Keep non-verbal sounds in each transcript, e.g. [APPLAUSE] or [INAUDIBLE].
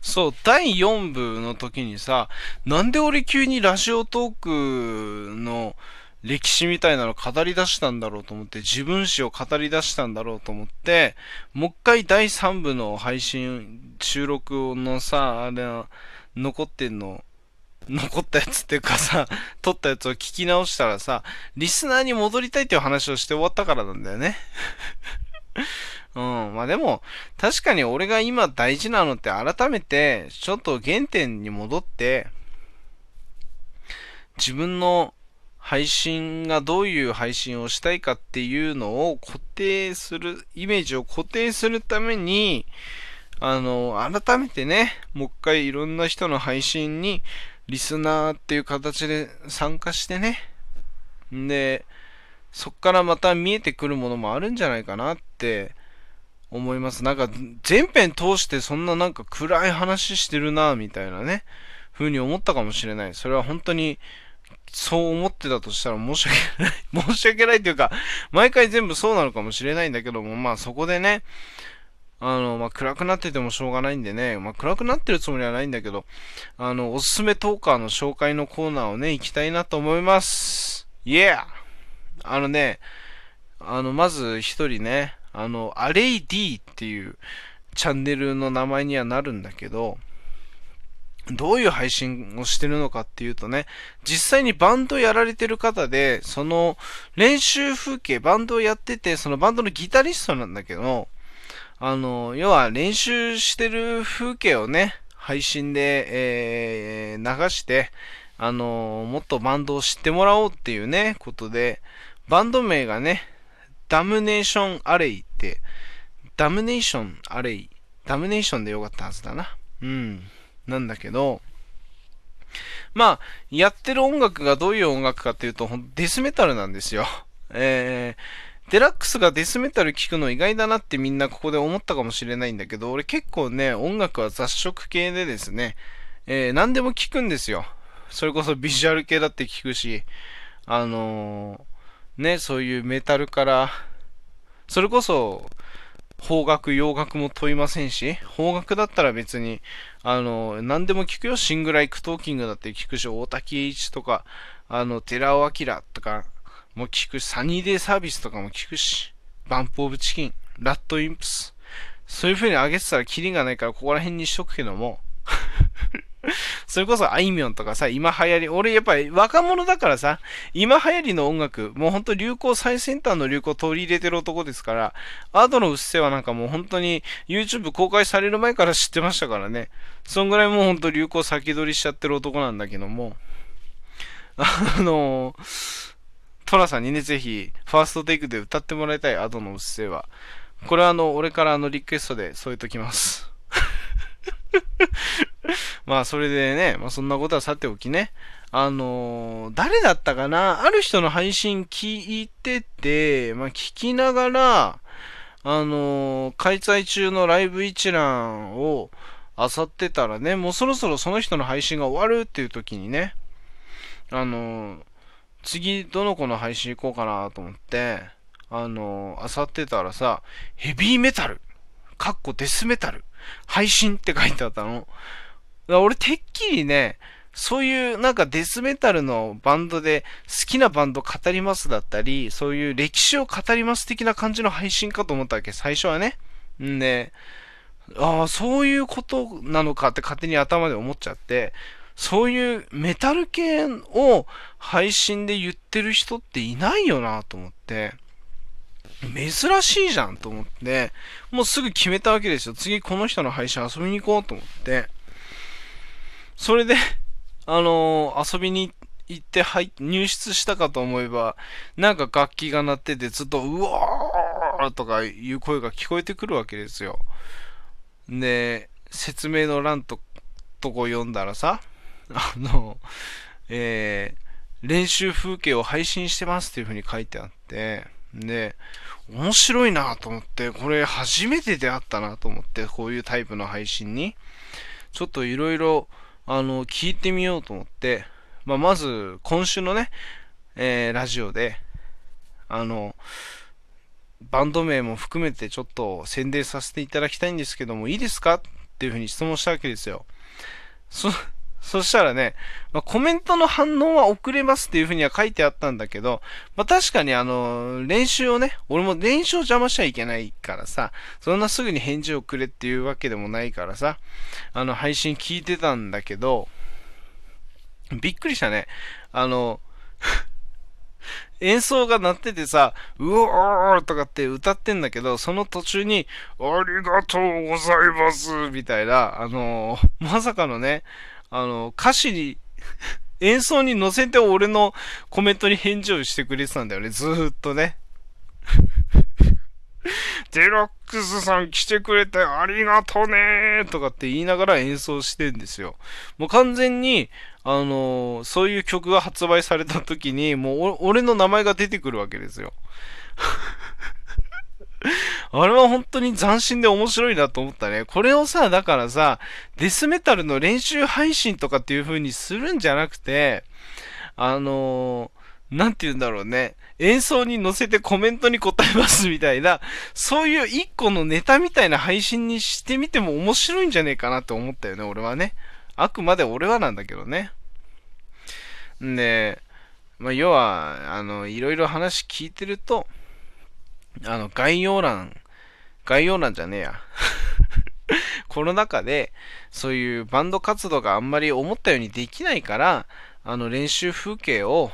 そう、第4部の時にさ、なんで俺急にラジオトークの歴史みたいなの語り出したんだろうと思って、自分史を語り出したんだろうと思って、もう一回第3部の配信、収録のさ、あれ、残ってんの、残ったやつっていうかさ、[LAUGHS] 撮ったやつを聞き直したらさ、リスナーに戻りたいっていう話をして終わったからなんだよね。[LAUGHS] うん。まあでも、確かに俺が今大事なのって改めて、ちょっと原点に戻って、自分の配信がどういう配信をしたいかっていうのを固定する、イメージを固定するために、あの、改めてね、もう一回いろんな人の配信にリスナーっていう形で参加してね。んで、そっからまた見えてくるものもあるんじゃないかなって思います。なんか全編通してそんななんか暗い話してるなみたいなね、風に思ったかもしれない。それは本当にそう思ってたとしたら申し訳ない。[LAUGHS] 申し訳ないというか、毎回全部そうなのかもしれないんだけども、まあそこでね、あの、まあ、暗くなっててもしょうがないんでね、まあ、暗くなってるつもりはないんだけど、あの、おすすめトーカーの紹介のコーナーをね、行きたいなと思います。イエーあのね、あの、まず一人ね、あの、アレイ D っていうチャンネルの名前にはなるんだけど、どういう配信をしてるのかっていうとね、実際にバンドやられてる方で、その練習風景、バンドをやってて、そのバンドのギタリストなんだけど、あの、要は練習してる風景をね、配信で、えー、流して、あの、もっとバンドを知ってもらおうっていうね、ことで、バンド名がね、ダムネーションアレイって、ダムネーションアレイ、ダムネーションでよかったはずだな。うん。なんだけど、まあ、やってる音楽がどういう音楽かっていうと、デスメタルなんですよ。えー、デラックスがデスメタル聴くの意外だなってみんなここで思ったかもしれないんだけど、俺結構ね、音楽は雑食系でですね、えー、何でも聴くんですよ。それこそビジュアル系だって聴くし、あのーね、そういうメタルから、それこそ、邦楽、洋楽も問いませんし、邦楽だったら別に、あの、何でも聞くよ。 SING LIKE TALKING だって聞くし、大瀧詠一とか、あの、寺尾明とかも聞くし、サニーデイサービスとかも聞くし、バンプオブチキン、ラットインプス、そういう風に上げてたらキリがないから、ここら辺にしとくけども、[LAUGHS] [LAUGHS] それこそあいみょんとかさ、今流行り、俺やっぱり若者だからさ、今流行りの音楽、もうほんと流行最先端の流行を取り入れてる男ですから、アートのうっせはなんかもう本当に YouTube 公開される前から知ってましたからね。そんぐらいもうほんと流行先取りしちゃってる男なんだけども、あのトラさんにね、ぜひ、ファーストテイクで歌ってもらいたい、アドのうっせは。これはあの、俺からあの、リクエストで添えときます。[LAUGHS] まあ、それでね、まあ、そんなことはさておきね、あのー、誰だったかな？ある人の配信聞いてて、まあ、聞きながら、あのー、開催中のライブ一覧を漁ってたらね、もうそろそろその人の配信が終わるっていう時にね、あのー、次どの子の配信行こうかなと思って、あの漁ってたらさ、ヘビーメタル、かっこデスメタル、配信って書いてあったの。俺てっきりね、そういうなんかデスメタルのバンドで好きなバンド語りますだったり、そういう歴史を語ります的な感じの配信かと思ったわけ、最初はね。んで、ああ、そういうことなのかって勝手に頭で思っちゃって、そういうメタル系を配信で言ってる人っていないよなと思って、珍しいじゃんと思って、もうすぐ決めたわけですよ。次この人の配信遊びに行こうと思って。それで、[LAUGHS] あのー、遊びに行って入入室したかと思えば、なんか楽器が鳴ってて、ずっと、うわーとかいう声が聞こえてくるわけですよ。で、説明の欄と、とこ読んだらさ、[LAUGHS] あの、えー、練習風景を配信してますっていう風に書いてあって、で、面白いなと思って、これ初めて出会ったなと思って、こういうタイプの配信に、ちょっといろいろあの、聞いてみようと思って、まあ、まず、今週のね、えー、ラジオで、あの、バンド名も含めてちょっと宣伝させていただきたいんですけども、いいですか？っていうふうに質問したわけですよ。そ、そしたらね、まあ、コメントの反応は遅れますっていうふうには書いてあったんだけど、まあ、確かにあの、練習をね、俺も練習を邪魔しちゃいけないからさ、そんなすぐに返事をくれっていうわけでもないからさ、あの、配信聞いてたんだけど、びっくりしたね。あの、[LAUGHS] 演奏が鳴っててさ、うおーとかって歌ってんだけど、その途中に、ありがとうございますみたいな、あの、まさかのね、あの、歌詞に [LAUGHS] 演奏に乗せて俺のコメントに返事をしてくれてたんだよね、ずーっとね。[LAUGHS] デラックスさん来てくれてありがとうねとかって言いながら演奏してんですよ。もう完全に、あのー、そういう曲が発売された時に、もう俺の名前が出てくるわけですよ。[LAUGHS] [LAUGHS] あれは本当に斬新で面白いなと思ったね。これをさ、だからさ、デスメタルの練習配信とかっていう風にするんじゃなくて、あのー、なんて言うんだろうね。演奏に乗せてコメントに答えますみたいな、そういう一個のネタみたいな配信にしてみても面白いんじゃねえかなって思ったよね、俺はね。あくまで俺はなんだけどね。んで、まあ、要は、あの、いろいろ話聞いてると、あの、概要欄、概要欄じゃねえや。コロナ禍で、そういうバンド活動があんまり思ったようにできないから、あの、練習風景を、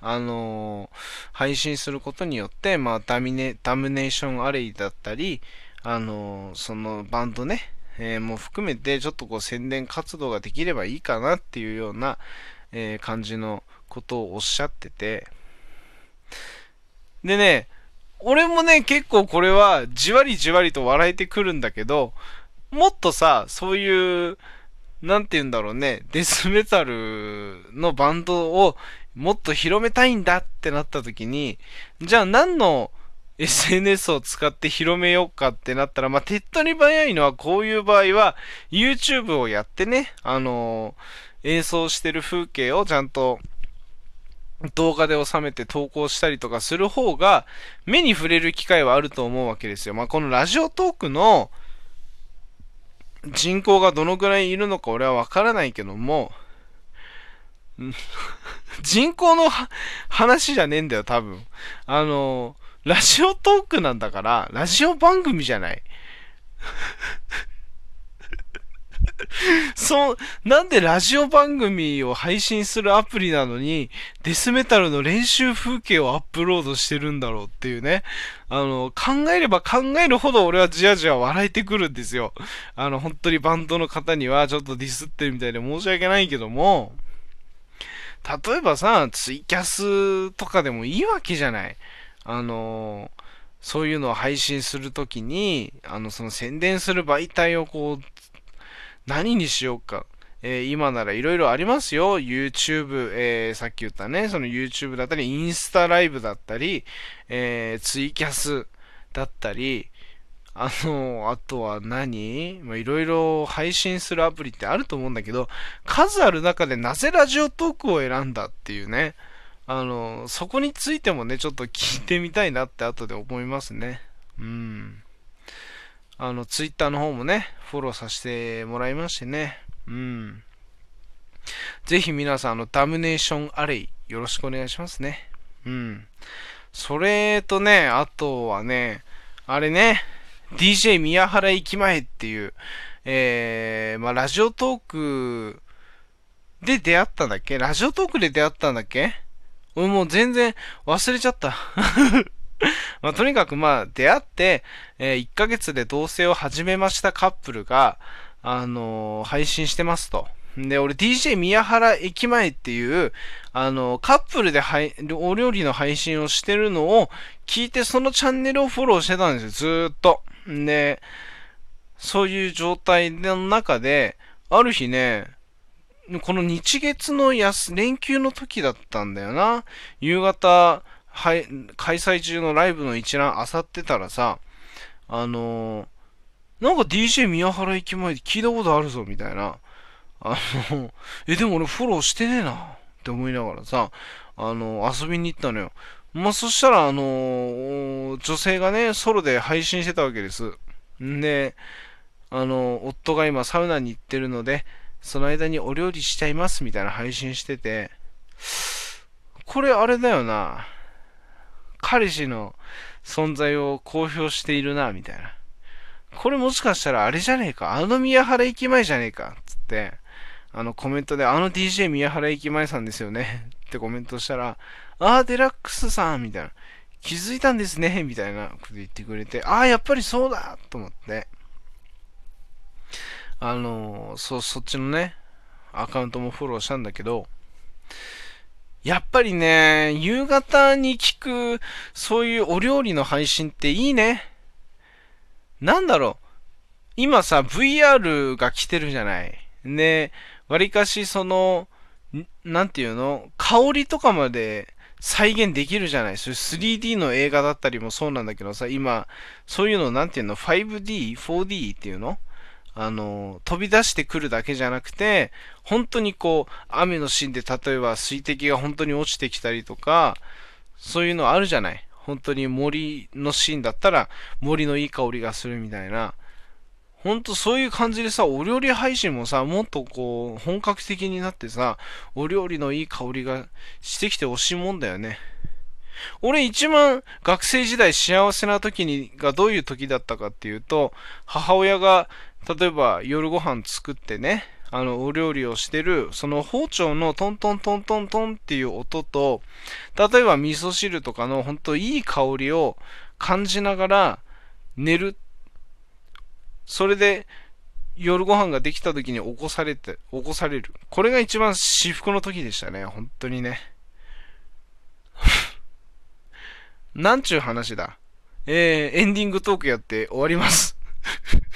あのー、配信することによって、まあ、ダミネ、ダムネーションアレイだったり、あのー、そのバンドね、えー、も含めてちょっとこう宣伝活動ができればいいかなっていうような、えー、感じのことをおっしゃっててでね俺もね結構これはじわりじわりと笑えてくるんだけどもっとさそういうなんて言うんだろうねデスメタルのバンドをもっと広めたいんだってなった時にじゃあ何の SNS を使って広めようかってなったら、まあ、手っ取り早いのはこういう場合は、YouTube をやってね、あのー、演奏してる風景をちゃんと動画で収めて投稿したりとかする方が、目に触れる機会はあると思うわけですよ。まあ、このラジオトークの人口がどのぐらいいるのか俺はわからないけども、[LAUGHS] 人口の話じゃねえんだよ、多分。あのラジオトークなんだから、ラジオ番組じゃない。[LAUGHS] そう、なんでラジオ番組を配信するアプリなのに、デスメタルの練習風景をアップロードしてるんだろうっていうね。あの、考えれば考えるほど俺はじわじわ笑えてくるんですよ。あの、本当にバンドの方にはちょっとディスってるみたいで申し訳ないけども、例えばさ、ツイキャスとかでもいいわけじゃない。あのそういうのを配信するときに、あの、その宣伝する媒体をこう、何にしようか。えー、今ならいろいろありますよ。YouTube、えー、さっき言ったね、その YouTube だったり、インスタライブだったり、えー、ツイキャスだったり、あの、あとは何？いろいろ配信するアプリってあると思うんだけど、数ある中でなぜラジオトークを選んだっていうね。あの、そこについてもね、ちょっと聞いてみたいなって後で思いますね。うん。あの、ツイッターの方もね、フォローさせてもらいましてね。うん。ぜひ皆さん、あの、ダムネーションアレイ、よろしくお願いしますね。うん。それとね、あとはね、あれね、DJ 宮原駅前っていう、えー、まあ、ラジオトークで出会ったんだっけ？ラジオトークで出会ったんだっけ？俺もう全然忘れちゃった [LAUGHS] まあ、とにかくまあ出会って、えー、1ヶ月で同棲を始めましたカップルが、あのー、配信してますと。で、俺 DJ 宮原駅前っていう、あの、カップルではいお料理の配信をしてるのを聞いてそのチャンネルをフォローしてたんですよ、ずーっと。で、そういう状態の中で、ある日ね、この日月の安、連休の時だったんだよな。夕方、開催中のライブの一覧漁ってたらさ、あのー、なんか DJ 宮原駅前で聞いたことあるぞ、みたいな。あの、え、でも俺フォローしてねえな、って思いながらさ、あの、遊びに行ったのよ。まあ、そしたら、あのー、女性がね、ソロで配信してたわけです。んで、あの、夫が今サウナに行ってるので、その間にお料理しちゃいますみたいな配信してて、これあれだよな。彼氏の存在を公表しているな、みたいな。これもしかしたらあれじゃねえか？あの宮原駅前じゃねえか？つって、あのコメントで、あの DJ 宮原駅前さんですよね？ってコメントしたら、あーデラックスさんみたいな。気づいたんですねみたいなこと言ってくれて、ああ、やっぱりそうだと思って。あのそ、そっちのね、アカウントもフォローしたんだけど、やっぱりね、夕方に聞く、そういうお料理の配信っていいね。なんだろう。今さ、VR が来てるじゃない。ね、わりかしその、なんていうの？香りとかまで再現できるじゃないそれ 3D の映画だったりもそうなんだけどさ、今、そういうのなんていうの ?5D、4D っていうの？あの、飛び出してくるだけじゃなくて、本当にこう、雨のシーンで例えば水滴が本当に落ちてきたりとか、そういうのあるじゃない？本当に森のシーンだったら森のいい香りがするみたいな。ほんとそういう感じでさ、お料理配信もさ、もっとこう、本格的になってさ、お料理のいい香りがしてきてほしいもんだよね。俺一番学生時代幸せな時にがどういう時だったかっていうと、母親が例えば夜ご飯作ってね、あの、お料理をしてる、その包丁のトントントントントンっていう音と、例えば味噌汁とかの本当いい香りを感じながら寝るそれで夜ご飯ができた時に起こされて、起こされる。これが一番至福の時でしたね。本当にね。[LAUGHS] なんちゅう話だ。えー、エンディングトークやって終わります [LAUGHS]